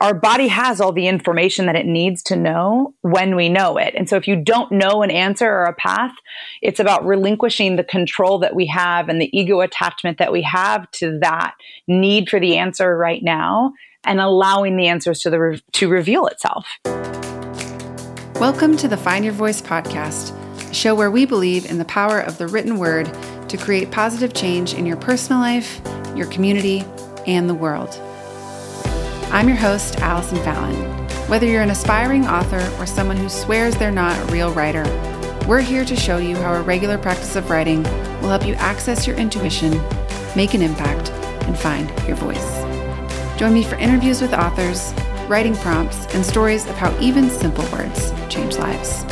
our body has all the information that it needs to know when we know it. And so if you don't know an answer or a path, it's about relinquishing the control that we have and the ego attachment that we have to that need for the answer right now and allowing the answers to the re- to reveal itself. Welcome to the Find Your Voice podcast, a show where we believe in the power of the written word to create positive change in your personal life, your community, and the world. I'm your host, Allison Fallon. Whether you're an aspiring author or someone who swears they're not a real writer, we're here to show you how a regular practice of writing will help you access your intuition, make an impact, and find your voice. Join me for interviews with authors, writing prompts, and stories of how even simple words change lives.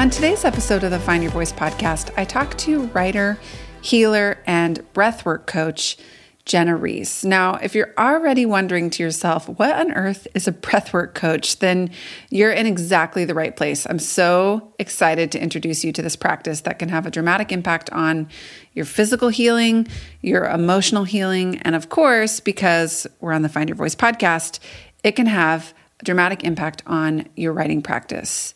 On today's episode of the Find Your Voice podcast, I talked to writer, healer, and breathwork coach Jenna Reese. Now, if you're already wondering to yourself, what on earth is a breathwork coach, then you're in exactly the right place. I'm so excited to introduce you to this practice that can have a dramatic impact on your physical healing, your emotional healing, and of course, because we're on the Find Your Voice podcast, it can have a dramatic impact on your writing practice.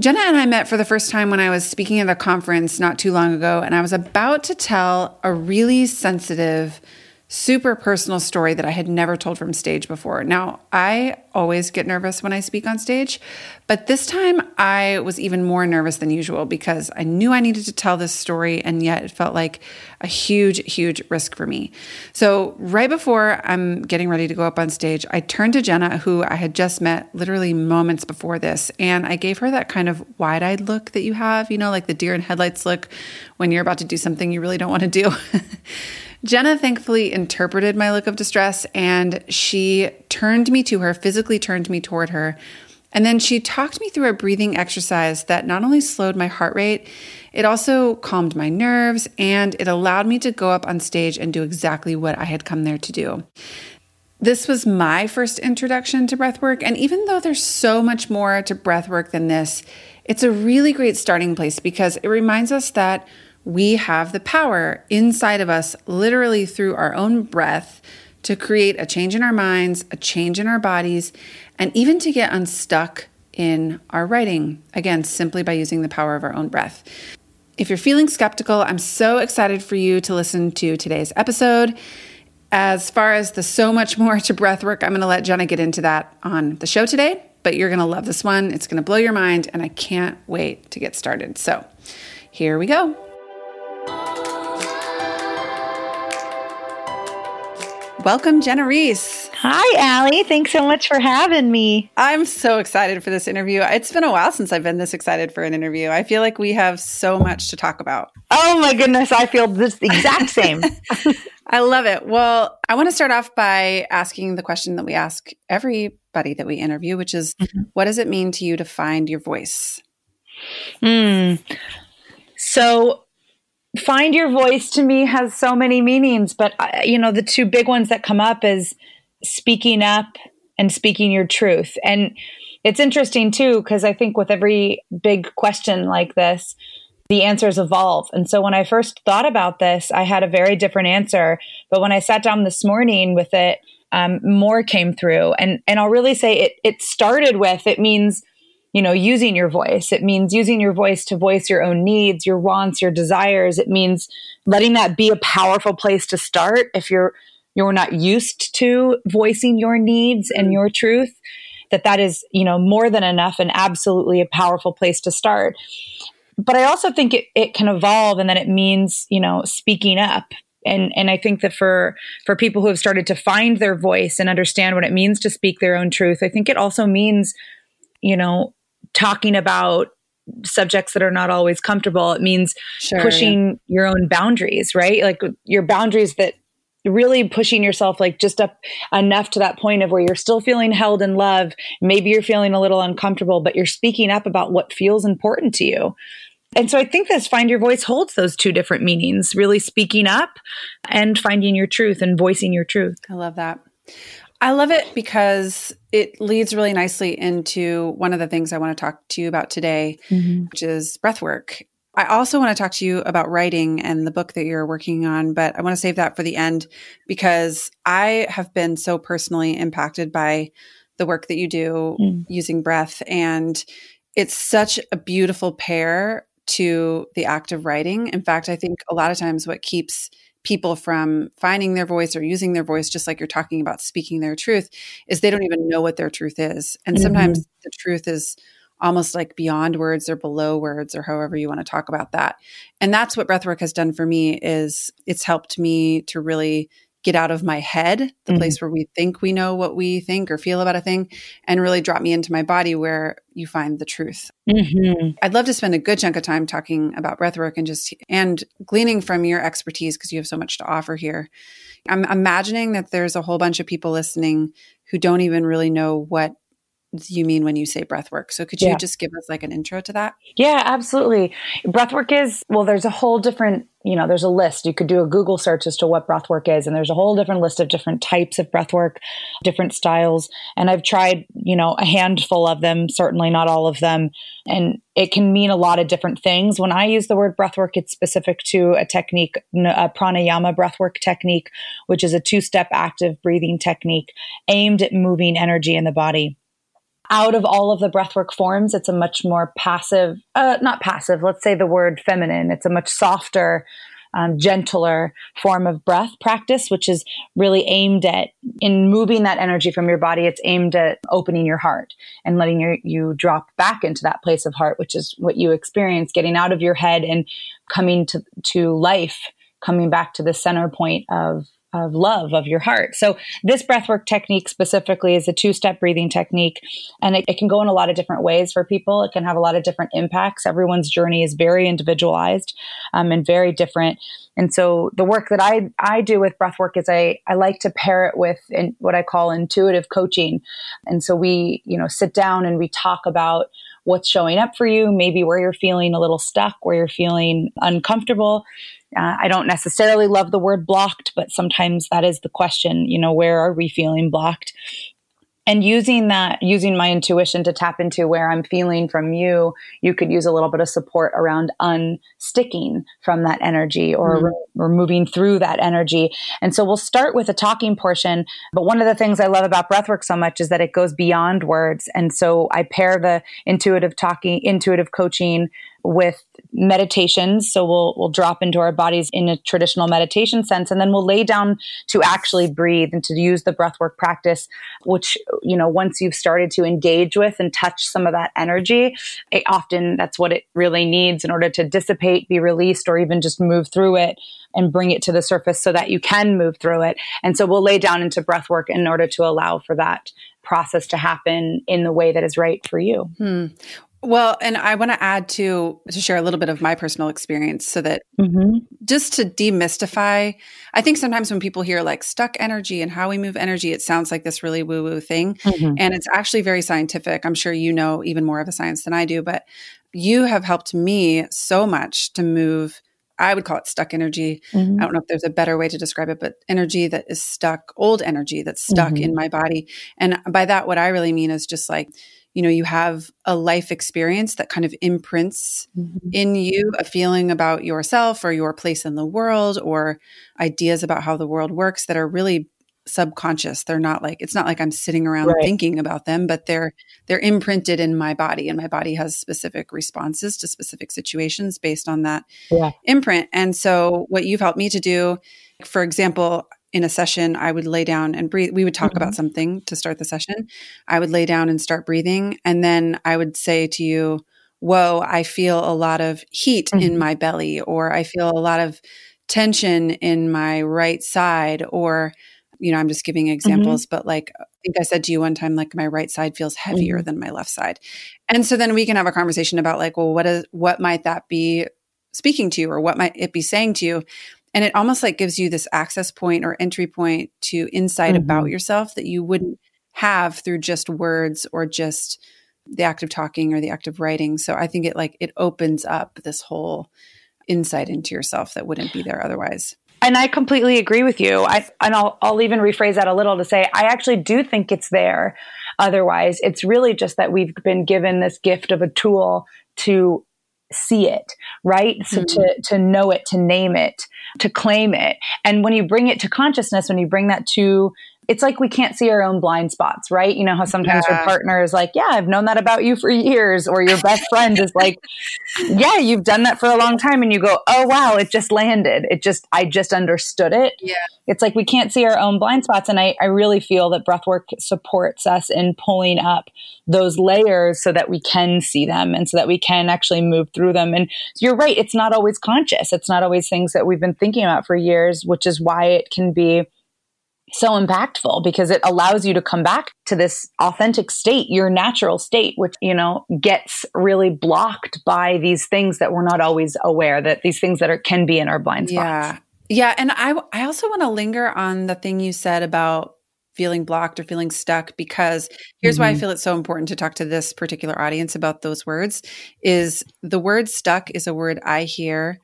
Jenna and I met for the first time when I was speaking at a conference not too long ago, and I was about to tell a really sensitive super personal story that I had never told from stage before. Now, I always get nervous when I speak on stage, but this time I was even more nervous than usual because I knew I needed to tell this story, and yet it felt like a huge, huge risk for me. So, right before I'm getting ready to go up on stage, I turned to Jenna, who I had just met literally moments before this, and I gave her that kind of wide eyed look that you have, you know, like the deer in headlights look when you're about to do something you really don't want to do. Jenna thankfully interpreted my look of distress and she turned me to her, physically turned me toward her. And then she talked me through a breathing exercise that not only slowed my heart rate, it also calmed my nerves and it allowed me to go up on stage and do exactly what I had come there to do. This was my first introduction to breathwork. And even though there's so much more to breathwork than this, it's a really great starting place because it reminds us that we have the power inside of us, literally through our own breath, to create a change in our minds, a change in our bodies, and even to get unstuck in our writing. Again, simply by using the power of our own breath. If you're feeling skeptical, I'm so excited for you to listen to today's episode. As far as the so much more to breath work, I'm going to let Jenna get into that on the show today, but you're going to love this one. It's going to blow your mind, and I can't wait to get started. So here we go. Welcome, Jenna Reese. Hi, Allie. Thanks so much for having me. I'm so excited for this interview. It's been a while since I've been this excited for an interview. I feel like we have so much to talk about. Oh my goodness, I feel this exact same. I love it. Well, I want to start off by asking the question that we ask everybody that we interview, which is mm-hmm. what does it mean to you to find your voice? Hmm. So find your voice to me has so many meanings, but uh, you know, the two big ones that come up is speaking up and speaking your truth. And it's interesting too, because I think with every big question like this, the answers evolve. And so when I first thought about this, I had a very different answer. But when I sat down this morning with it, um, more came through. And and I'll really say it it started with it means you know, using your voice. It means using your voice to voice your own needs, your wants, your desires. It means letting that be a powerful place to start if you're you're not used to voicing your needs and mm. your truth that that is you know more than enough and absolutely a powerful place to start but i also think it, it can evolve and then it means you know speaking up and and i think that for for people who have started to find their voice and understand what it means to speak their own truth i think it also means you know talking about subjects that are not always comfortable. It means sure, pushing your own boundaries, right? Like your boundaries that really pushing yourself like just up enough to that point of where you're still feeling held in love. Maybe you're feeling a little uncomfortable, but you're speaking up about what feels important to you. And so I think this find your voice holds those two different meanings, really speaking up and finding your truth and voicing your truth. I love that. I love it because it leads really nicely into one of the things I want to talk to you about today, mm-hmm. which is breath work. I also want to talk to you about writing and the book that you're working on, but I want to save that for the end because I have been so personally impacted by the work that you do mm. using breath. And it's such a beautiful pair to the act of writing. In fact, I think a lot of times what keeps people from finding their voice or using their voice, just like you're talking about speaking their truth, is they don't even know what their truth is. And mm-hmm. sometimes the truth is almost like beyond words or below words or however you want to talk about that. And that's what breathwork has done for me is it's helped me to really get out of my head, the mm-hmm. place where we think we know what we think or feel about a thing, and really drop me into my body where you find the truth. Mm-hmm. I'd love to spend a good chunk of time talking about breathwork and just and gleaning from your expertise because you have so much to offer here. I'm imagining that there's a whole bunch of people listening who don't even really know what you mean when you say breath work. So could you yeah. just give us like an intro to that? Yeah, absolutely. Breath work is, well, there's a whole different, you know, there's a list. You could do a Google search as to what breath work is. And there's a whole different list of different types of breath work, different styles. And I've tried, you know, a handful of them, certainly not all of them. And it can mean a lot of different things. When I use the word breath work, it's specific to a technique, a pranayama breath work technique, which is a two step active breathing technique aimed at moving energy in the body out of all of the breathwork forms, it's a much more passive, uh, not passive, let's say the word feminine. It's a much softer, um, gentler form of breath practice, which is really aimed at in moving that energy from your body. It's aimed at opening your heart and letting your, you drop back into that place of heart, which is what you experience, getting out of your head and coming to, to life, coming back to the center point of of love of your heart. So this breathwork technique specifically is a two-step breathing technique and it, it, can go in a lot of different ways for people. It can have a lot of different impacts. Everyone's journey is very individualized um, and very different. And so the work that I, I do with breathwork is I, I like to pair it with in, what I call intuitive coaching. And so we, you know, sit down and we talk about what's showing up for you, maybe where you're feeling a little stuck, where you're feeling uncomfortable. Uh, I don't necessarily love the word blocked, but sometimes that is the question, you know, where are we feeling blocked? and using that using my intuition to tap into where i'm feeling from you you could use a little bit of support around unsticking from that energy or, mm. or moving through that energy and so we'll start with a talking portion but one of the things i love about breathwork so much is that it goes beyond words and so i pair the intuitive talking intuitive coaching with meditations. So we'll we'll drop into our bodies in a traditional meditation sense, and then we'll lay down to actually breathe and to use the breathwork practice, which you know once you've started to engage with and touch some of that energy, it, often that's what it really needs in order to dissipate, be released, or even just move through it and bring it to the surface so that you can move through it. And so we'll lay down into breathwork in order to allow for that process to happen in the way that is right for you. Hmm. Well, and I want to add to to share a little bit of my personal experience so that mm-hmm. just to demystify, I think sometimes when people hear like stuck energy and how we move energy, it sounds like this really woo woo thing. Mm-hmm. And it's actually very scientific. I'm sure you know even more of the science than I do, but you have helped me so much to move. I would call it stuck energy. Mm-hmm. I don't know if there's a better way to describe it, but energy that is stuck, old energy that's stuck in mm-hmm. my body. And by that, what I really mean is just like, you know you have a life experience that kind of imprints mm-hmm. in you a feeling about yourself or your place in the world or ideas about how the world works that are really subconscious they're not like it's not like i'm sitting around right. thinking about them but they're they're imprinted in my body and my body has specific responses to specific situations based on that yeah. imprint and so what you've helped me to do for example in a session, I would lay down and breathe. We would talk mm-hmm. about something to start the session. I would lay down and start breathing. And then I would say to you, Whoa, I feel a lot of heat mm-hmm. in my belly, or I feel a lot of tension in my right side, or, you know, I'm just giving mm-hmm. examples, mm-hmm. but like, I think I said to you one time, like my right side feels heavier mm-hmm. than my left side. And so then we can have a conversation about like, well, what is, what might that be speaking to you or what might it be saying to you? And it almost like gives you this access point or entry point to insight mm-hmm. about yourself that you wouldn't have through just words or just the act of talking or the act of writing. So I think it like it opens up this whole insight into yourself that wouldn't be there otherwise. And I completely agree with you. I, and I'll, I'll even rephrase that a little to say I actually do think it's there. Otherwise, it's really just that we've been given this gift of a tool to see it, right? So mm-hmm. to, to know it, to name it, to claim it. And when you bring it to consciousness, when you bring that to it's like we can't see our own blind spots, right? You know how sometimes yeah. your partner is like, Yeah, I've known that about you for years, or your best friend is like, Yeah, you've done that for a long time. And you go, Oh, wow, it just landed. It just, I just understood it. Yeah. It's like we can't see our own blind spots. And I, I really feel that breathwork supports us in pulling up those layers so that we can see them and so that we can actually move through them. And you're right, it's not always conscious. It's not always things that we've been thinking about for years, which is why it can be so impactful because it allows you to come back to this authentic state, your natural state, which, you know, gets really blocked by these things that we're not always aware that these things that are, can be in our blind spots. Yeah. Yeah. And I, I also want to linger on the thing you said about feeling blocked or feeling stuck because here's mm-hmm. why I mm-hmm. feel it's so important to talk to this particular audience about those words is the word stuck is a word I hear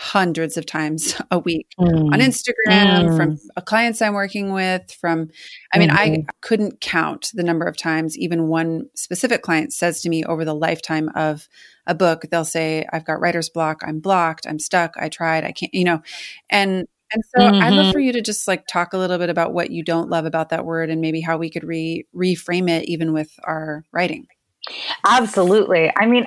hundreds of times a week mm. on Instagram mm. from clients I'm working with from I mean mm-hmm. I couldn't count the number of times even one specific client says to me over the lifetime of a book they'll say I've got writer's block I'm blocked I'm stuck I tried I can't you know and and so mm-hmm. I'd love mm-hmm. for you to just like talk a little bit about what you don't love about that word and maybe how we could re reframe it even with our writing. Absolutely. I mean,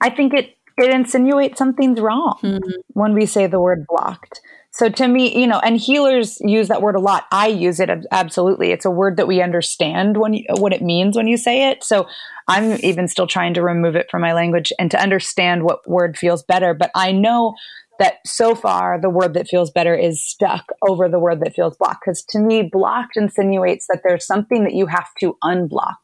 I think it it insinuates something's wrong mm-hmm. when we say the word blocked. So to me, you know, and healers use that word a lot. I use it absolutely. It's a word that we understand when you, what it means when you say it. So I'm even still trying to remove it from my language and to understand what word feels better. But I know that so far the word that feels better is stuck over the word that feels blocked. Because to me, blocked insinuates that there's something that you have to unblock.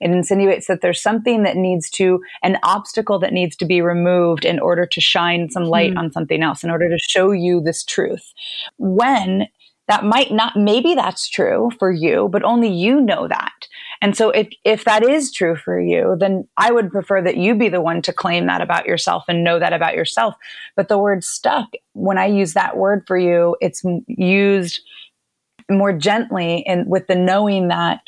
It insinuates that there's something that needs to, an obstacle that needs to be removed in order to shine some light mm. on something else, in order to show you this truth. When that might not, maybe that's true for you, but only you know that. And so if, if that is true for you, then I would prefer that you be the one to claim that about yourself and know that about yourself. But the word stuck, when I use that word for you, it's used more gently and with the knowing that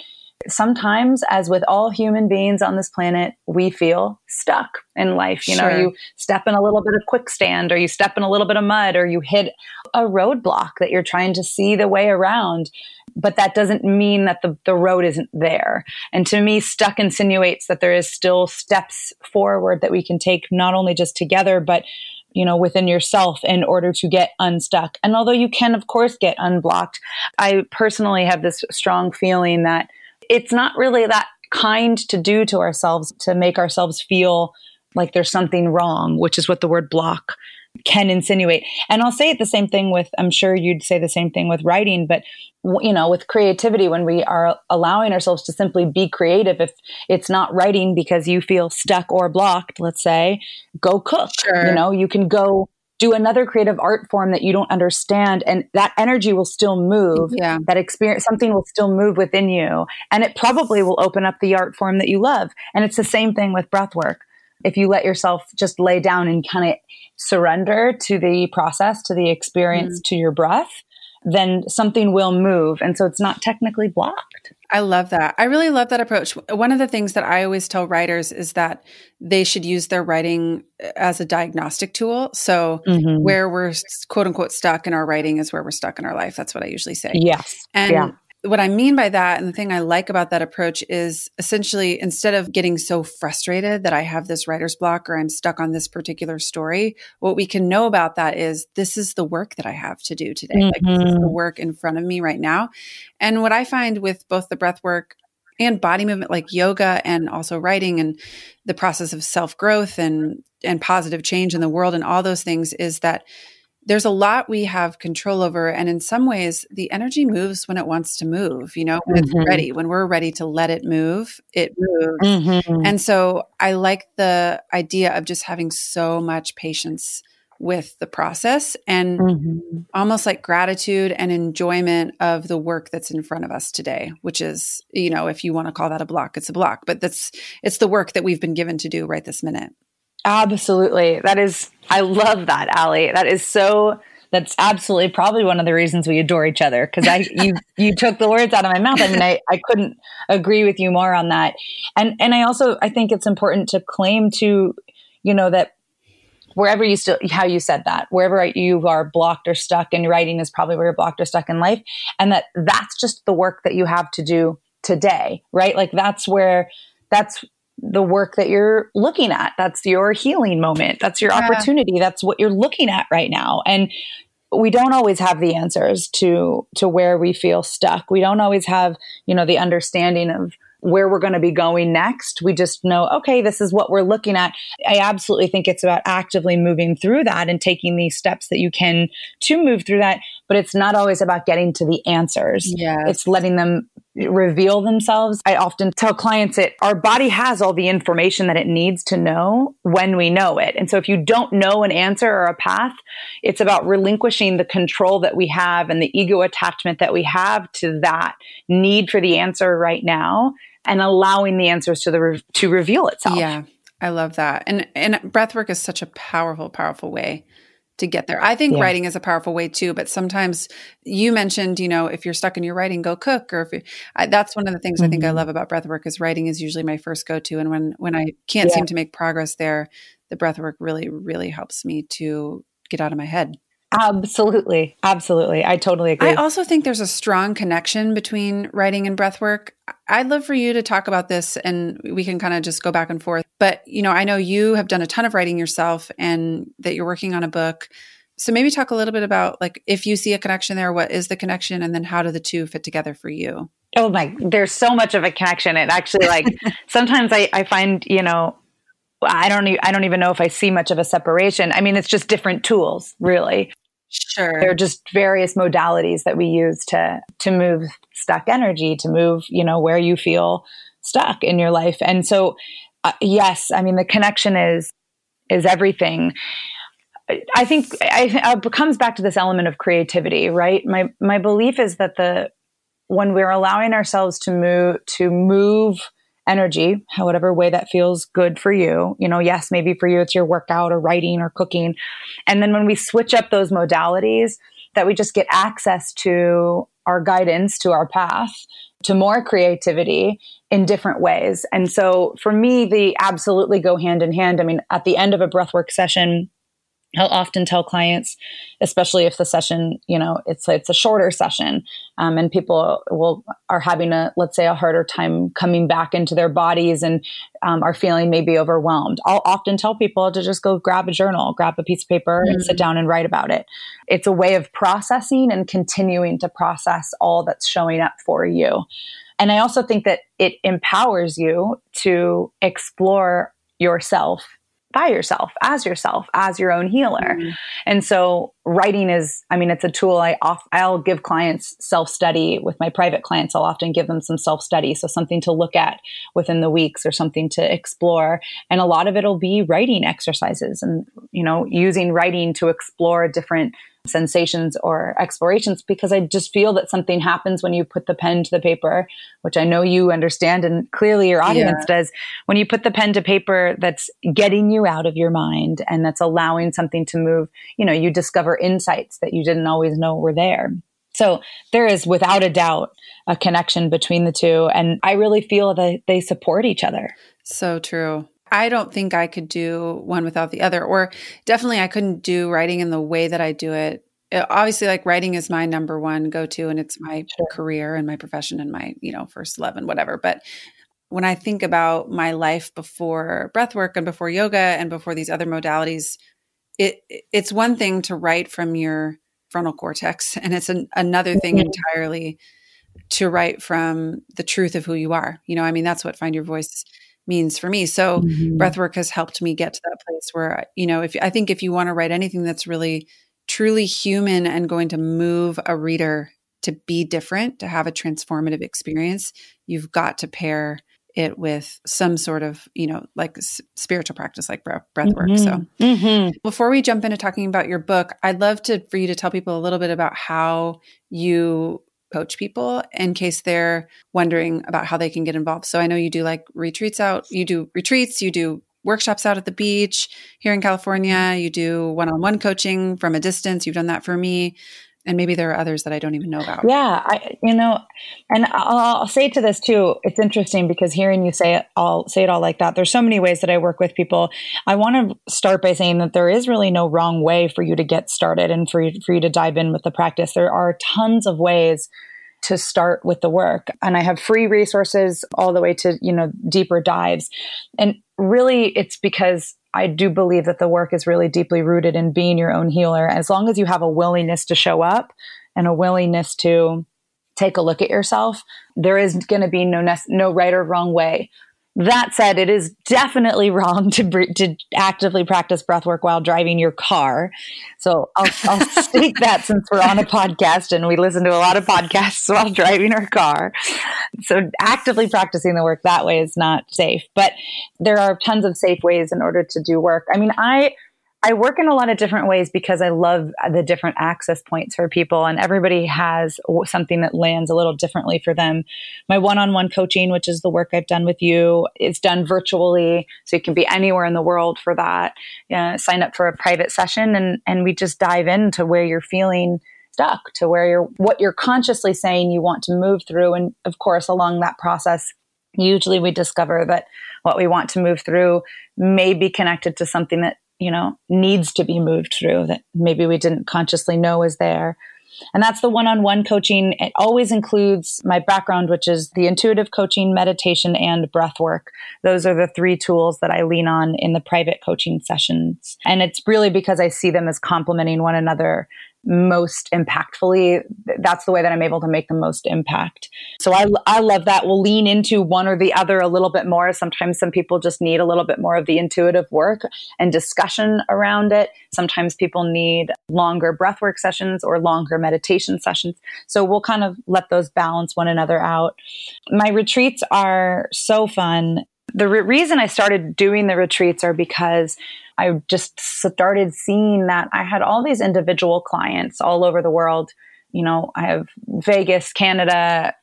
sometimes as with all human beings on this planet we feel stuck in life you sure. know you step in a little bit of quicksand or you step in a little bit of mud or you hit a roadblock that you're trying to see the way around but that doesn't mean that the, the road isn't there and to me stuck insinuates that there is still steps forward that we can take not only just together but you know, within yourself in order to get unstuck. And although you can, of course, get unblocked, I personally have this strong feeling that it's not really that kind to do to ourselves to make ourselves feel like there's something wrong, which is what the word block can insinuate. And I'll say it the same thing with, I'm sure you'd say the same thing with writing, but you know, with creativity, when we are allowing ourselves to simply be creative, if it's not writing because you feel stuck or blocked, let's say, go cook. Sure. You know, you can go do another creative art form that you don't understand and that energy will still move yeah. that experience something will still move within you and it probably will open up the art form that you love and it's the same thing with breath work if you let yourself just lay down and kind of surrender to the process to the experience mm. to your breath then something will move. And so it's not technically blocked. I love that. I really love that approach. One of the things that I always tell writers is that they should use their writing as a diagnostic tool. So mm-hmm. where we're quote unquote stuck in our writing is where we're stuck in our life. That's what I usually say. Yes. And yeah what I mean by that, and the thing I like about that approach is essentially instead of getting so frustrated that I have this writer's block or I'm stuck on this particular story, what we can know about that is this is the work that I have to do today. Mm-hmm. Like this is the mm-hmm. work in front of me right now. And what I find with both the breath work and body movement like yoga and also writing and the process of self growth and and positive change in the world and all those things is that there's a lot we have control over. And in some ways, the energy moves when it wants to move, you know, when mm-hmm. it's ready, when we're ready to let it move, it moves. Mm-hmm. And so I like the idea of just having so much patience with the process and mm-hmm. almost like gratitude and enjoyment of the work that's in front of us today which is you know if you want to call that a block it's a block but that's it's the work that we've been given to do right this minute Absolutely. That is, I love that, Allie. That is so, that's absolutely probably one of the reasons we adore each other. Cause I, you, you took the words out of my mouth. I mean, I, I couldn't agree with you more on that. And, and I also, I think it's important to claim to, you know, that wherever you still how you said that wherever you are blocked or stuck and writing is probably where you're blocked or stuck in life and that that's just the work that you have to do today right like that's where that's the work that you're looking at that's your healing moment that's your yeah. opportunity that's what you're looking at right now and we don't always have the answers to to where we feel stuck we don't always have you know the understanding of where we're going to be going next. We just know, okay, this is what we're looking at. I absolutely think it's about actively moving through that and taking these steps that you can to move through that. But it's not always about getting to the answers. Yeah. It's letting them reveal themselves. I often tell clients that our body has all the information that it needs to know when we know it. And so if you don't know an answer or a path, it's about relinquishing the control that we have and the ego attachment that we have to that need for the answer right now and allowing the answers to the re- to reveal itself. Yeah. I love that. And and breath work is such a powerful powerful way to get there. I think yeah. writing is a powerful way too, but sometimes you mentioned, you know, if you're stuck in your writing, go cook or if you, I, that's one of the things mm-hmm. I think I mm-hmm. love about breath work is writing is usually my first go-to and when when I can't yeah. seem to make progress there, the breath work really really helps me to get out of my head. Absolutely. Absolutely. I totally agree. I also think there's a strong connection between writing and breath work. I'd love for you to talk about this and we can kind of just go back and forth. But, you know, I know you have done a ton of writing yourself and that you're working on a book. So maybe talk a little bit about like if you see a connection there, what is the connection and then how do the two fit together for you? Oh my, there's so much of a connection. It actually like sometimes I, I find, you know, I don't I don't even know if I see much of a separation. I mean, it's just different tools, really. Sure. There are just various modalities that we use to to move stuck energy, to move, you know, where you feel stuck in your life. And so uh, yes, I mean the connection is is everything. I think I, it comes back to this element of creativity, right? My my belief is that the when we're allowing ourselves to move to move energy, whatever way that feels good for you. You know, yes, maybe for you it's your workout or writing or cooking. And then when we switch up those modalities, that we just get access to our guidance, to our path, to more creativity in different ways. And so for me, they absolutely go hand in hand. I mean, at the end of a breathwork session, I'll often tell clients, especially if the session, you know, it's it's a shorter session, um, and people will are having a let's say a harder time coming back into their bodies and um, are feeling maybe overwhelmed. I'll often tell people to just go grab a journal, grab a piece of paper, mm-hmm. and sit mm. down and write about it. It's a way of processing and continuing to process all that's showing up for you. And I also think that it empowers you to explore yourself by yourself as yourself as your own healer. Mm-hmm. and so writing is i mean it's a tool i off, i'll give clients self study with my private clients. I'll often give them some self study so something to look at within the weeks or something to explore. And a lot of it'll be writing exercises and you know using writing to explore different sensations or explorations because I just feel that something happens when you put the pen to the paper, which I know you understand and clearly your audience yeah. does. When you put the pen to paper, that's getting you out of your mind and that's allowing something to move. You know, you discover insights that you didn't always know were there. So there is without a doubt a connection between the two. And I really feel that they support each other. So true. I don't think I could do one without the other, or definitely I couldn't do writing in the way that I do it. it obviously, like writing is my number one go to, and it's my sure. career and my profession and my, you know, first love and whatever. But when I think about my life before breathwork and before yoga and before these other modalities, it it's one thing to write from your frontal cortex, and it's an, another thing mm-hmm. entirely to write from the truth of who you are. You know, I mean, that's what Find Your Voice means for me. So mm-hmm. breathwork has helped me get to that place where, you know, if I think if you want to write anything that's really truly human and going to move a reader to be different, to have a transformative experience, you've got to pair it with some sort of, you know, like s- spiritual practice like breath, breath work. Mm-hmm. So mm-hmm. before we jump into talking about your book, I'd love to for you to tell people a little bit about how you coach people in case they're wondering about how they can get involved. So I know you do like retreats out, you do retreats, you do workshops out at the beach here in California, you do one on one coaching from a distance. You've done that for me. And maybe there are others that I don't even know about. Yeah, I you know, and I'll, I'll, say to this too. It's interesting because hearing you say it all say it all like that. There's so many ways that I work with people. I want to start by saying that there is really no wrong way for you to get started and for you, for you to dive in with the practice. There are tons of ways to start with the work, and I have free resources all the way to you know deeper dives, and really it's because I do believe that the work is really deeply rooted in being your own healer. As long as you have a willingness to show up and a willingness to take a look at yourself, there is going to be no no right or wrong way that said, it is definitely wrong to to actively practice breath work while driving your car. So I'll, I'll state that since we're on a podcast and we listen to a lot of podcasts while driving our car. So actively practicing the work that way is not safe, but there are tons of safe ways in order to do work. I mean, I I work in a lot of different ways because I love the different access points for people, and everybody has something that lands a little differently for them. My one on one coaching, which is the work I've done with you, is done virtually, so you can be anywhere in the world for that. Sign up for a private session, and, and we just dive into where you're feeling stuck, to where you're, what you're consciously saying you want to move through. And of course, along that process, usually we discover that what we want to move through may be connected to something that you know, needs to be moved through that maybe we didn't consciously know is there. And that's the one on one coaching. It always includes my background, which is the intuitive coaching, meditation, and breath work. Those are the three tools that I lean on in the private coaching sessions. And it's really because I see them as complementing one another most impactfully that's the way that i'm able to make the most impact. So I, I love that. We'll lean into one or the other a little bit more. Sometimes some people just need a little bit more of the intuitive work and discussion around it. Sometimes people need longer breathwork sessions or longer meditation sessions. So we'll kind of let those balance one another out. My retreats are so fun. The re- reason i started doing the retreats are because I just started seeing that I had all these individual clients all over the world. You know, I have Vegas, Canada,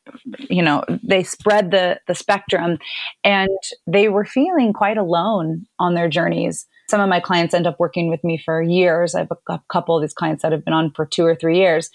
you know, they spread the the spectrum and they were feeling quite alone on their journeys. Some of my clients end up working with me for years. I have a couple of these clients that have been on for 2 or 3 years.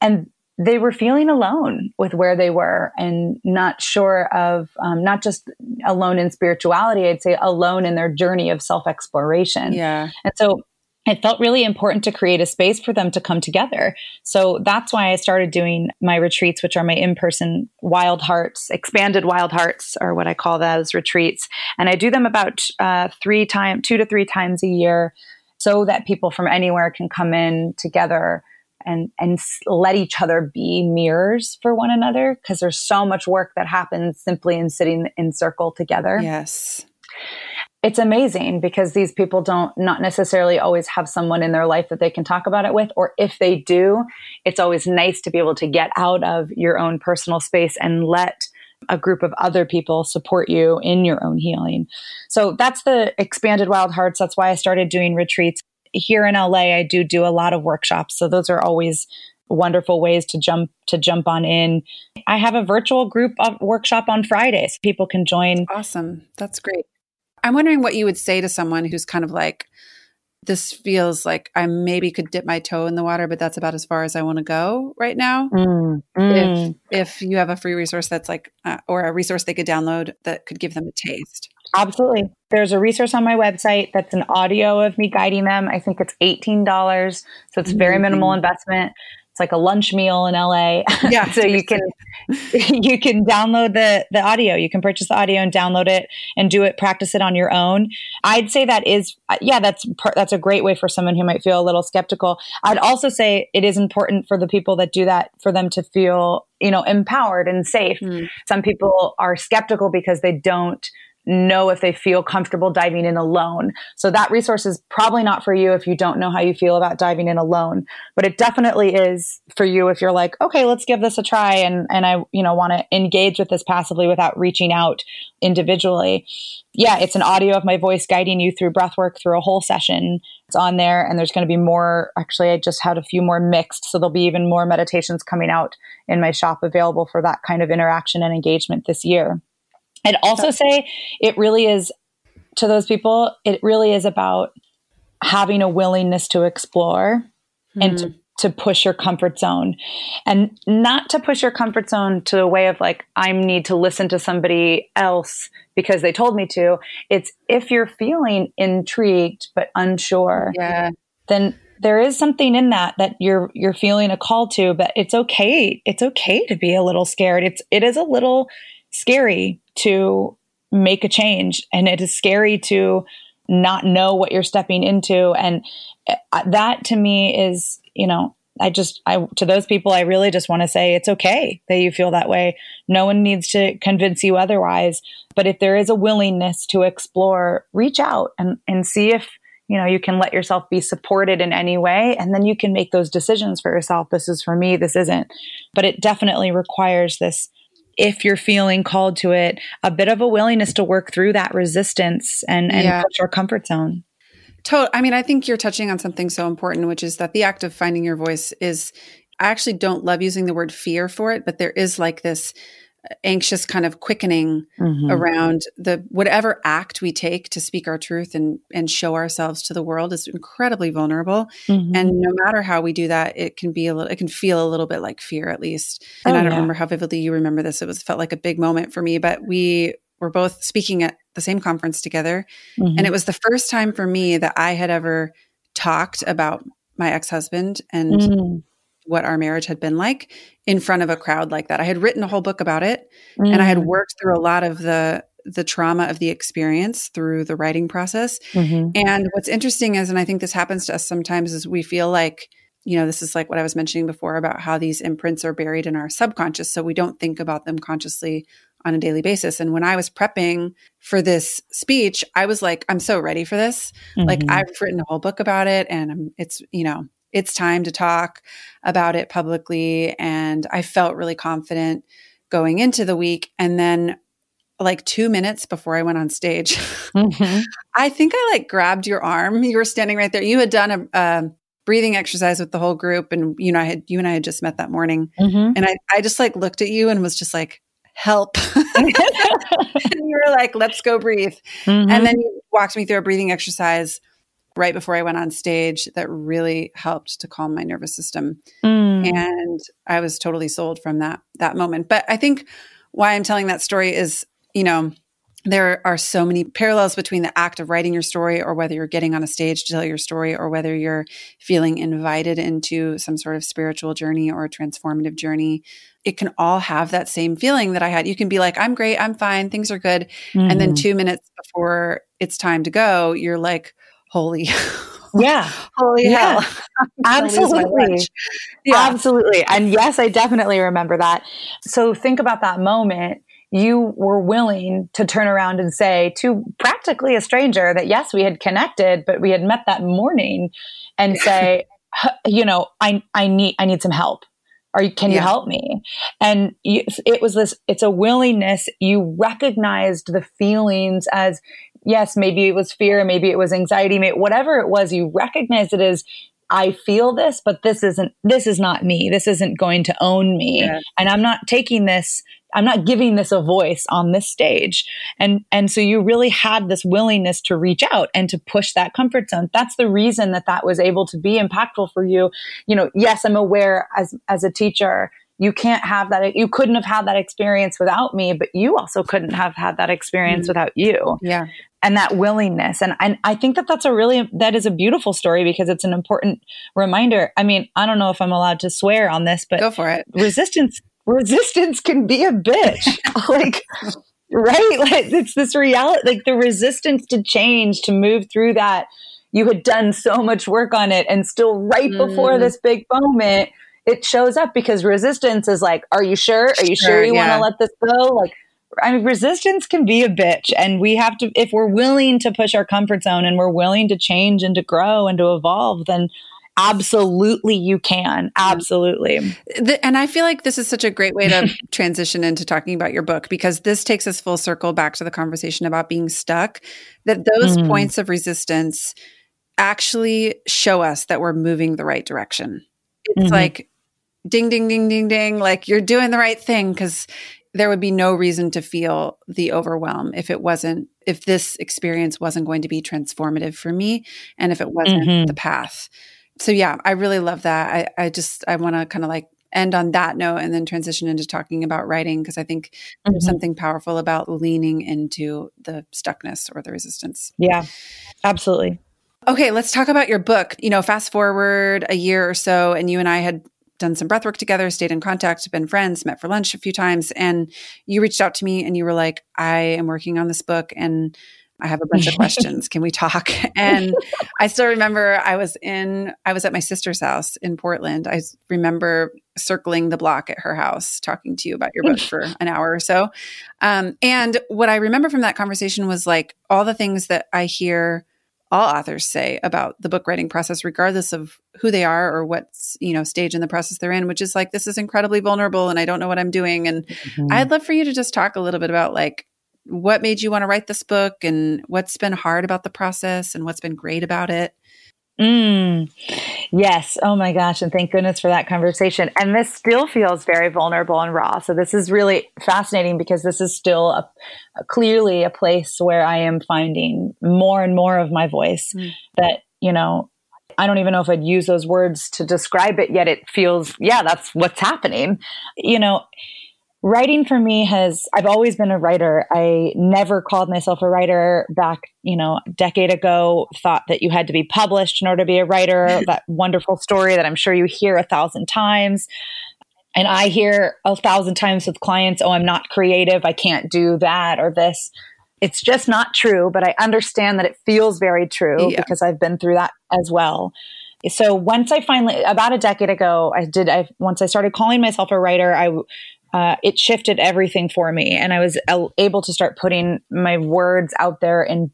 And they were feeling alone with where they were and not sure of um, not just alone in spirituality i'd say alone in their journey of self-exploration yeah and so it felt really important to create a space for them to come together. So that's why I started doing my retreats, which are my in person wild hearts, expanded wild hearts, or what I call those retreats. And I do them about uh, three times, two to three times a year, so that people from anywhere can come in together and and let each other be mirrors for one another because there's so much work that happens simply in sitting in circle together. Yes. It's amazing because these people don't not necessarily always have someone in their life that they can talk about it with or if they do, it's always nice to be able to get out of your own personal space and let a group of other people support you in your own healing. So that's the expanded wild hearts. That's why I started doing retreats here in LA, I do do a lot of workshops. So those are always wonderful ways to jump to jump on in. I have a virtual group of workshop on Fridays. People can join. Awesome. That's great. I'm wondering what you would say to someone who's kind of like, this feels like I maybe could dip my toe in the water, but that's about as far as I want to go right now. Mm, mm. If, if you have a free resource that's like, uh, or a resource they could download that could give them a taste. Absolutely. There's a resource on my website that's an audio of me guiding them. I think it's $18. So it's very minimal mm-hmm. investment. It's like a lunch meal in LA. Yeah. so you can you can download the the audio. You can purchase the audio and download it and do it practice it on your own. I'd say that is yeah, that's that's a great way for someone who might feel a little skeptical. I'd also say it is important for the people that do that for them to feel, you know, empowered and safe. Mm. Some people are skeptical because they don't know if they feel comfortable diving in alone. So that resource is probably not for you if you don't know how you feel about diving in alone, but it definitely is for you if you're like, okay, let's give this a try and and I, you know, want to engage with this passively without reaching out individually. Yeah, it's an audio of my voice guiding you through breath work through a whole session. It's on there and there's going to be more actually I just had a few more mixed, so there'll be even more meditations coming out in my shop available for that kind of interaction and engagement this year. I'd also say it really is to those people, it really is about having a willingness to explore mm-hmm. and to, to push your comfort zone. And not to push your comfort zone to a way of like i need to listen to somebody else because they told me to. It's if you're feeling intrigued but unsure yeah. then there is something in that that you're you're feeling a call to but it's okay. It's okay to be a little scared. It's it is a little scary to make a change and it is scary to not know what you're stepping into. And uh, that to me is you know i just i to those people i really just want to say it's okay that you feel that way. No one needs to convince you otherwise. But if there is a willingness to explore reach out and and see if you know you can let yourself be supported in any way and then you can make those decisions for yourself. This is for me this isn't. But it definitely requires this if you're feeling called to it a bit of a willingness to work through that resistance and and Yeah. push our comfort zone To- I mean, I think you're touching on something so important, which is that the act of finding your voice is, I actually don't love using the word fear for it, but there is like this anxious kind of quickening Mm-hmm. around the whatever act we take to speak our truth and and show ourselves to the world is incredibly vulnerable Mhm. and no matter how we do that it can be a little it can feel a little bit like fear at least and Oh, i don't yeah. remember how vividly you remember this it was felt like a big moment for me but we were both speaking at the same conference together Mhm. and it was the first time for me that I had ever talked about my ex husband and Mm. What our marriage had been like in front of a crowd like that. I had written a whole book about it and I had Mm. worked through a lot of the the trauma of the experience through the writing process. Mhm. And what's interesting is, and I think this happens to us sometimes, is we feel like, you know, this is like what I was mentioning before about how these imprints are buried in our subconscious. So we don't think about them consciously on a daily basis. And when I was prepping for this speech, I was like, I'm so ready for this. Like Mhm. I've written a whole book about it and I'm- it's, you know, it's time to talk about it publicly. And I felt really confident going into the week. And then like two minutes before I went on stage, Mhm. I think I like grabbed your arm. You were standing right there. You had done a, a breathing exercise with the whole group, and you know, I had you and I had just met that morning, Mhm. and I I just like looked at you and was just like, "Help!" and you were like, "Let's go breathe." Mhm. And then you walked me through a breathing exercise right before I went on stage that really helped to calm my nervous system Mm. and I was totally sold from that that moment. But I think why I'm telling that story is, you know, there are so many parallels between the act of writing your story or whether you're getting on a stage to tell your story or whether you're feeling invited into some sort of spiritual journey or a transformative journey. It can all have that same feeling that I had. You can be like, I'm great, I'm fine, things are good. And then Mhm. 2 minutes before it's time to go, you're like, holy yeah holy Yeah. hell. I'm gonna lose my Absolutely. Yeah. Absolutely. And yes, I definitely remember that. So think about that moment. You were willing to turn around and say to practically a stranger that yes, we had connected, but we had met that morning and say, you know, I, I need, I need some help. Are you, can you help me? And you, it was this, it's a willingness. You recognized the feelings as, yes, maybe it was fear, maybe it was anxiety, maybe, whatever it was, you recognize it as, I feel this, but this isn't, this is not me. This isn't going to own me. Yeah. And I'm not taking this, I'm not giving this a voice on this stage. And, and so you really had this willingness to reach out and to push that comfort zone. That's the reason that that was able to be impactful for you. You know, yes, I'm aware as, as a teacher, you can't have that, you couldn't have had that experience without me, but you also couldn't have had that experience Mm. without you Yeah. and that willingness and, and i think that that's a really that is a beautiful story because it's an important reminder i mean i don't know if i'm allowed to swear on this but Go for it. resistance resistance can be a bitch like right like it's this reality like the resistance to change to move through that you had done so much work on it and still right before Mm. this big moment it shows up because resistance is like are you sure are you sure, Sure, you yeah. want to let this go like I mean, resistance can be a bitch, and we have to, if we're willing to push our comfort zone and we're willing to change and to grow and to evolve, then absolutely you can. Absolutely. The, and I feel like this is such a great way to transition into talking about your book because this takes us full circle back to the conversation about being stuck. That those Mm. points of resistance actually show us that we're moving the right direction. It's Mhm. like ding, ding, ding, ding, ding, like you're doing the right thing because there would be no reason to feel the overwhelm if it wasn't, if this experience wasn't going to be transformative for me and if it wasn't Mhm. the path. so yeah, I really love that. I, I just I want to kind of like end on that note and then transition into talking about writing because I think mm-hmm. there's something powerful about leaning into the stuckness or the resistance. Yeah, absolutely. Okay, let's talk about your book. You know, fast forward a year or so, and you and I had done some breath work together, stayed in contact, been friends, met for lunch a few times. And you reached out to me and you were like, I am working on this book and I have a bunch of questions. Can we talk? And I still remember I was in, I was at my sister's house in Portland. I remember circling the block at her house, talking to you about your book for an hour or so. Um, and what I remember from that conversation was like all the things that I hear all authors say about the book writing process regardless of who they are or what you know stage in the process they're in which is like this is incredibly vulnerable and i don't know what i'm doing and mm-hmm. i'd love for you to just talk a little bit about like what made you want to write this book and what's been hard about the process and what's been great about it Mm, yes. Oh my gosh. And thank goodness for that conversation. And this still feels very vulnerable and raw. So this is really fascinating because this is still a, a clearly a place where I am finding more and more of my voice mm. that, you know, I don't even know if I'd use those words to describe it yet. It feels, yeah, that's what's happening. You know, writing for me has i've always been a writer. I never called myself a writer back you know a decade ago thought that you had to be published in order to be a writer that wonderful story that i'm sure you hear a thousand times. And i hear a thousand times with clients oh i'm not creative. I can't do that or this. It's just not true but i understand that it feels very true yeah. because i've been through that as well. So once I finally, about a decade ago, I did, I, once I started calling myself a writer, I uh, it shifted everything for me. And I was able to start putting my words out there in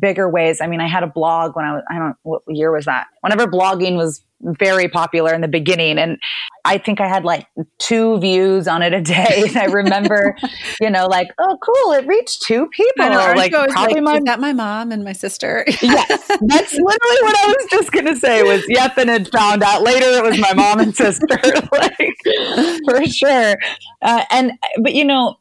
bigger ways. I mean, I had a blog when I was, I don't know, what year was that? Whenever blogging was very popular in the beginning. And I think I had like two views on it a day. And I remember, you know, like, oh, cool, it reached two people. I know, like, probably like, my, that my mom and my sister. yes, that's literally what I was just going to say was, yep, and it found out later it was my mom and sister, like, for sure. Uh, and, but, you know,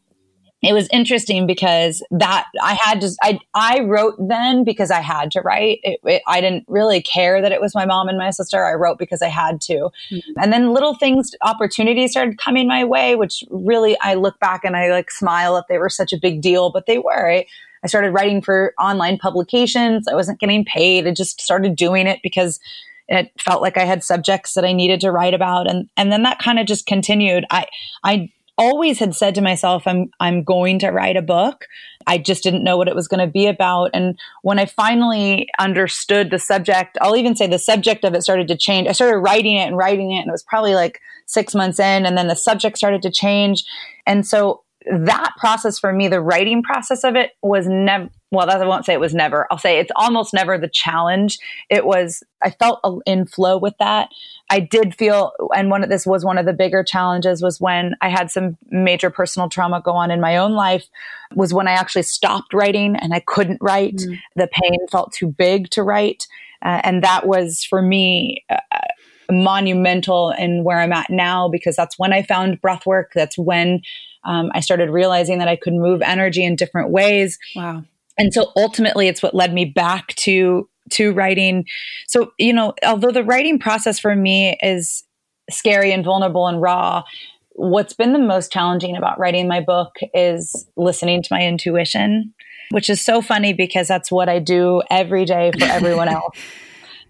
it was interesting because that I had just I I wrote then because I had to write. It, it, I didn't really care that it was my mom and my sister. I wrote because I had to, mm-hmm. and then little things, opportunities started coming my way, which really I look back and I like smile that they were such a big deal, but they were. I, I started writing for online publications. I wasn't getting paid. I just started doing it because it felt like I had subjects that I needed to write about. And, and then that kind of just continued. I, I always had said to myself, I'm, I'm going to write a book. I just didn't know what it was going to be about. And when I finally understood the subject, I'll even say the subject of it started to change. I started writing it and writing it, and it was probably like six months in, and then the subject started to change. And so that process for me, the writing process of it was never, well, I won't say it was never. I'll say it's almost never the challenge. It was, I felt in flow with that. I did feel, and one of this was one of the bigger challenges was when I had some major personal trauma go on in my own life, was when I actually stopped writing and I couldn't write. Mm. The pain felt too big to write. Uh, and that was for me, uh, monumental in where I'm at now because that's when I found breath work. That's when um, I started realizing that I could move energy in different ways. Wow. And so ultimately, it's what led me back to to writing. So you know, although the writing process for me is scary and vulnerable and raw, what's been the most challenging about writing my book is listening to my intuition, which is so funny because that's what I do every day for everyone else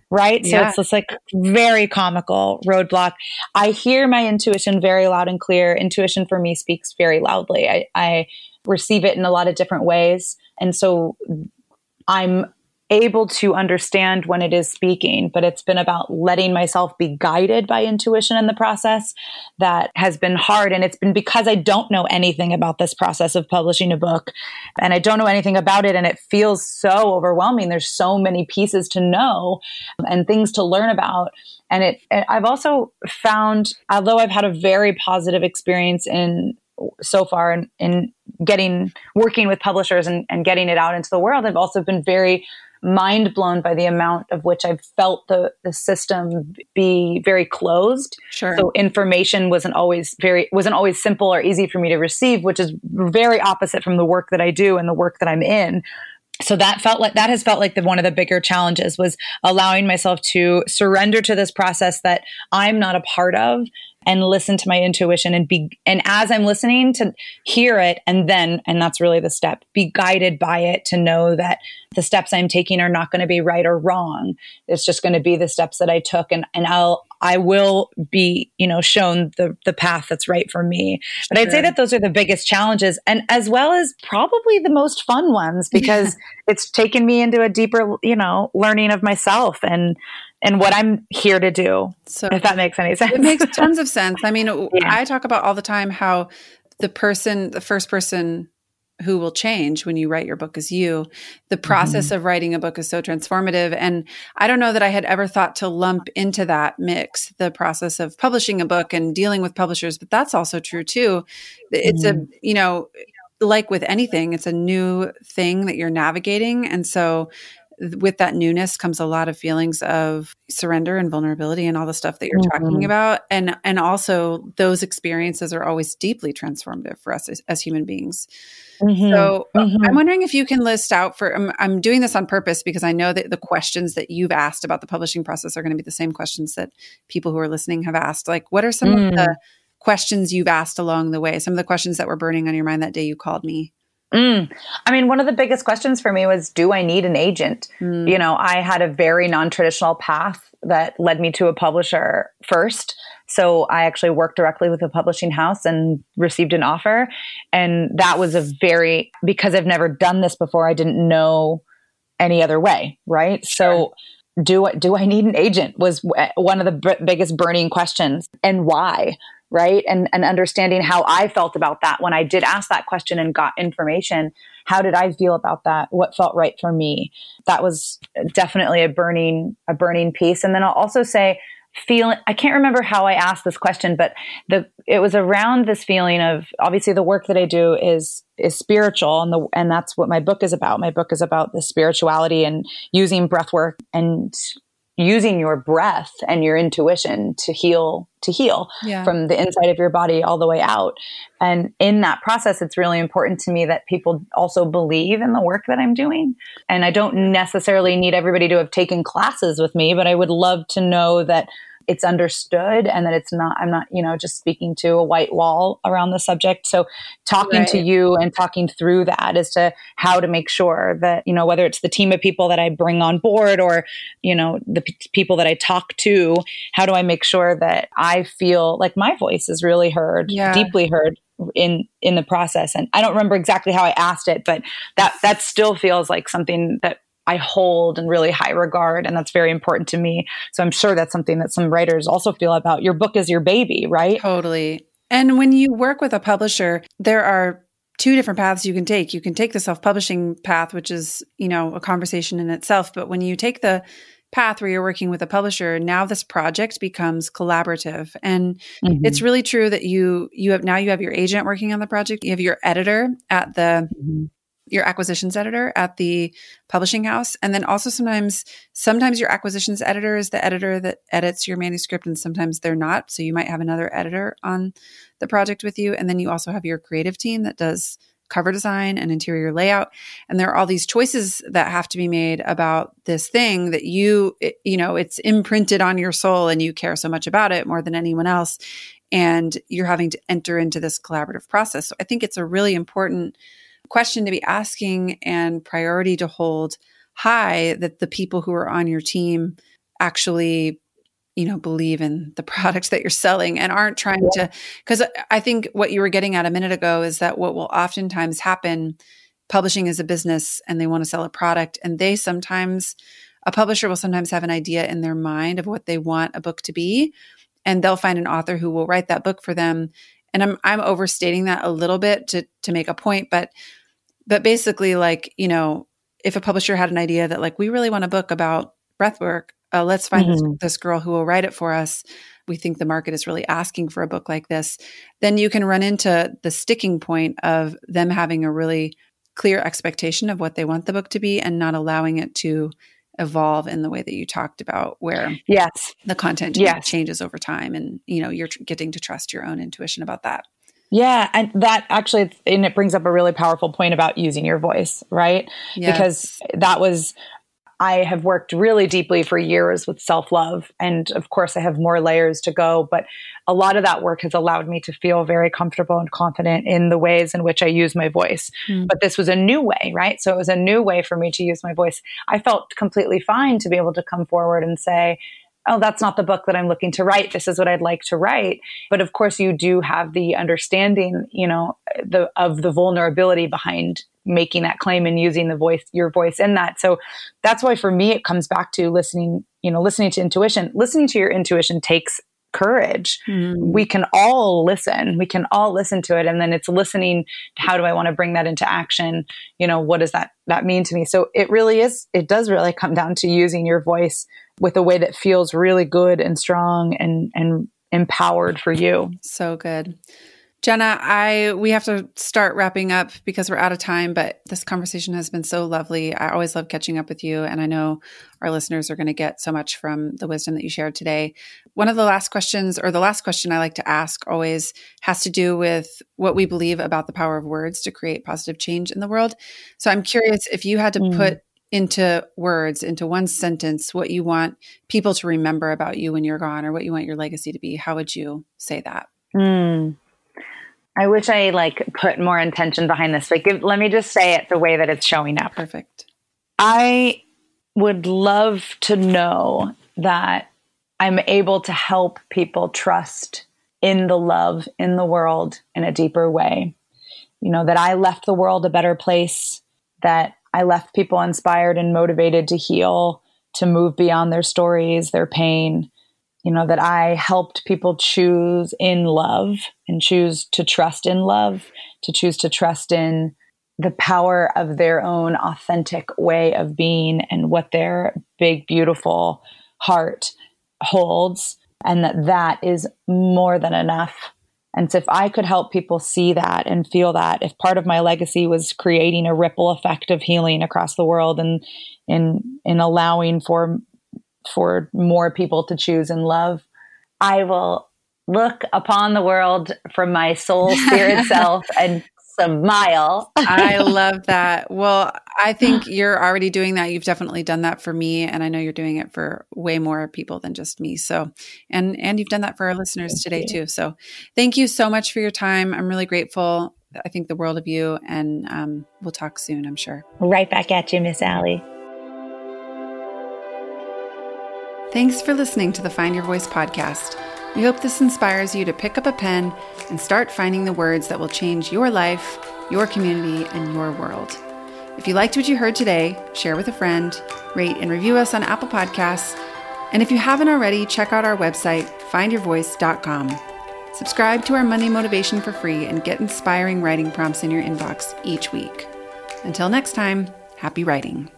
right? So yeah. it's this like very comical roadblock. I hear my intuition very loud and clear. Intuition for me speaks very loudly. I, I receive it in a lot of different ways. And so I'm able to understand when it is speaking, but it's been about letting myself be guided by intuition in the process that has been hard. And it's been because I don't know anything about this process of publishing a book and I don't know anything about it. And it feels so overwhelming. There's so many pieces to know and things to learn about. And it, I've also found, although I've had a very positive experience in so far in, in getting working with publishers and, and getting it out into the world, I've also been very mind blown by the amount of which I've felt the, the system be very closed. Sure. So information wasn't always very wasn't always simple or easy for me to receive, which is very opposite from the work that I do and the work that I'm in. so that felt like that has felt like the one of the bigger challenges was allowing myself to surrender to this process that I'm not a part of and listen to my intuition and be and as I'm listening to hear it and then and that's really the step be guided by it to know that the steps I'm taking are not going to be right or wrong. It's just going to be the steps that I took and and I'll I will be, you know, shown the the path that's right for me. But I'd say that those are the biggest challenges and as well as probably the most fun ones because yeah. it's taken me into a deeper, you know, learning of myself and and what I'm here to do. So if that makes any sense. It makes tons of sense. I mean, yeah. I talk about all the time how the person, the first person who will change when you write your book is you. The process mm-hmm. of writing a book is so transformative. And I don't know that I had ever thought to lump into that mix the process of publishing a book and dealing with publishers, but that's also true too. It's mm-hmm. a, you know, like with anything, it's a new thing that you're navigating. And so with that newness comes a lot of feelings of surrender and vulnerability and all the stuff that you're mm-hmm. talking about and and also those experiences are always deeply transformative for us as, as human beings mm-hmm. so uh, mm-hmm. i'm wondering if you can list out for I'm, I'm doing this on purpose because i know that the questions that you've asked about the publishing process are going to be the same questions that people who are listening have asked like what are some of the mm. questions you've asked along the way some of the questions that were burning on your mind that day you called me Mm. I mean, one of the biggest questions for me was do I need an agent? Mm. You know, I had a very non traditional path that led me to a publisher first. So I actually worked directly with a publishing house and received an offer. And that was a very, because I've never done this before, I didn't know any other way. Right. Sure. So, do do I need an agent was one of the b- biggest burning questions and why right? And and understanding how i felt about that when i did ask that question and got information how did i feel about that? What felt right for me? That was definitely a burning a burning piece. And then i'll also say feeling i can't remember how i asked this question but the it was around this feeling of obviously the work that i do is is spiritual and the and that's what my book is about. My book is about the spirituality and using breath work and using your breath and your intuition to heal to heal yeah. from the inside of your body all the way out and in that process it's really important to me that people also believe in the work that i'm doing and i don't necessarily need everybody to have taken classes with me but i would love to know that it's understood and that it's not i'm not you know just speaking to a white wall around the subject so talking right. to you and talking through that as to how to make sure that you know whether it's the team of people that i bring on board or you know the p- people that i talk to how do i make sure that i feel like my voice is really heard yeah. deeply heard in in the process and i don't remember exactly how i asked it but that that still feels like something that I hold in really high regard. And that's very important to me. So I'm sure that's something that some writers also feel about. Your book is your baby, right? Totally. And when you work with a publisher, there are two different paths you can take. You can take the self-publishing path, which is, you know, a conversation in itself. But when you take the path where you're working with a publisher now this project becomes collaborative and mm-hmm. it's really true that you you have now you have your agent working on the project you have your editor at the mm-hmm your acquisitions editor at the publishing house. And then also sometimes sometimes your acquisitions editor is the editor that edits your manuscript and sometimes they're not. So you might have another editor on the project with you. And then you also have your creative team that does cover design and interior layout. And there are all these choices that have to be made about this thing that you it, you know it's imprinted on your soul and you care so much about it more than anyone else. And you're having to enter into this collaborative process. So i think it's a really important question to be asking and priority to hold high that the people who are on your team actually you know believe in the products that you're selling and aren't trying yeah. to because i think what you were getting at a minute ago is that what will oftentimes happen publishing is a business and they want to sell a product and they sometimes a publisher will sometimes have an idea in their mind of what they want a book to be and they'll find an author who will write that book for them and i'm i'm overstating that a little bit to to make a point but but basically like you know if a publisher had an idea that like we really want a book about breathwork uh, let's find mm-hmm. this, this girl who will write it for us we think the market is really asking for a book like this then you can run into the sticking point of them having a really clear expectation of what they want the book to be and not allowing it to evolve in the way that you talked about where yes the content yes. changes over time and you know you're getting to trust your own intuition about that Yeah, and that actually and it brings up a really powerful point about using your voice, right? Yes. Because that was I have worked really deeply for years with self love. And of course, I have more layers to go. But a lot of that work has allowed me to feel very comfortable and confident in the ways in which I use my voice. Mm. But this was a new way, right? So it was a new way for me to use my voice. I felt completely fine to be able to come forward and say, oh, that's not the book that I'm looking to write. This is what I'd like to write. But of course, you do have the understanding, you know, the, of the vulnerability behind making that claim and using the voice, your voice in that. So that's why for me, it comes back to listening, you know, listening to intuition. Listening to your intuition takes courage. Mm. We can all listen. We can all listen to it. And then it's listening. How do I want to bring that into action? You know, what does that, that mean to me? So it really is, it does really come down to using your voice with a way that feels really good and strong and, and empowered for you. So good. Jenna, I we have to start wrapping up because we're out of time, but this conversation has been so lovely. I always love catching up with you and I know our listeners are going to get so much from the wisdom that you shared today. One of the last questions or the last question I like to ask always has to do with what we believe about the power of words to create positive change in the world. So I'm curious if you had to mm. put into words, into one sentence, what you want people to remember about you when you're gone or what you want your legacy to be, how would you say that? Mm. I wish I like put more intention behind this. Like, give, let me just say it the way that it's showing up. Perfect. I would love to know that I'm able to help people trust in the love in the world in a deeper way. You know, that I left the world a better place, that I left people inspired and motivated to heal, to move beyond their stories, their pain, you know, that I helped people choose in love and choose to trust in love, to choose to trust in the power of their own authentic way of being and what their big, beautiful heart holds, and that that is more than enough. And so, if I could help people see that and feel that, if part of my legacy was creating a ripple effect of healing across the world and in in allowing for for more people to choose and love. I will look upon the world from my soul, spirit self and smile. I love that. Well, I think you're already doing that. You've definitely done that for me and I know you're doing it for way more people than just me. So, and and you've done that for our listeners thank today you. too. So, thank you so much for your time. I'm really grateful. I think the world of you and um, we'll talk soon, I'm sure. Right back at you, Miss Allie. Thanks for listening to the Find Your Voice podcast. We hope this inspires you to pick up a pen and start finding the words that will change your life, your community, and your world. If you liked what you heard today, share with a friend, rate and review us on Apple Podcasts. And if you haven't already, check out our website, findyourvoice.com. Subscribe to our Monday Motivation for free and get inspiring writing prompts in your inbox each week. Until next time, happy writing.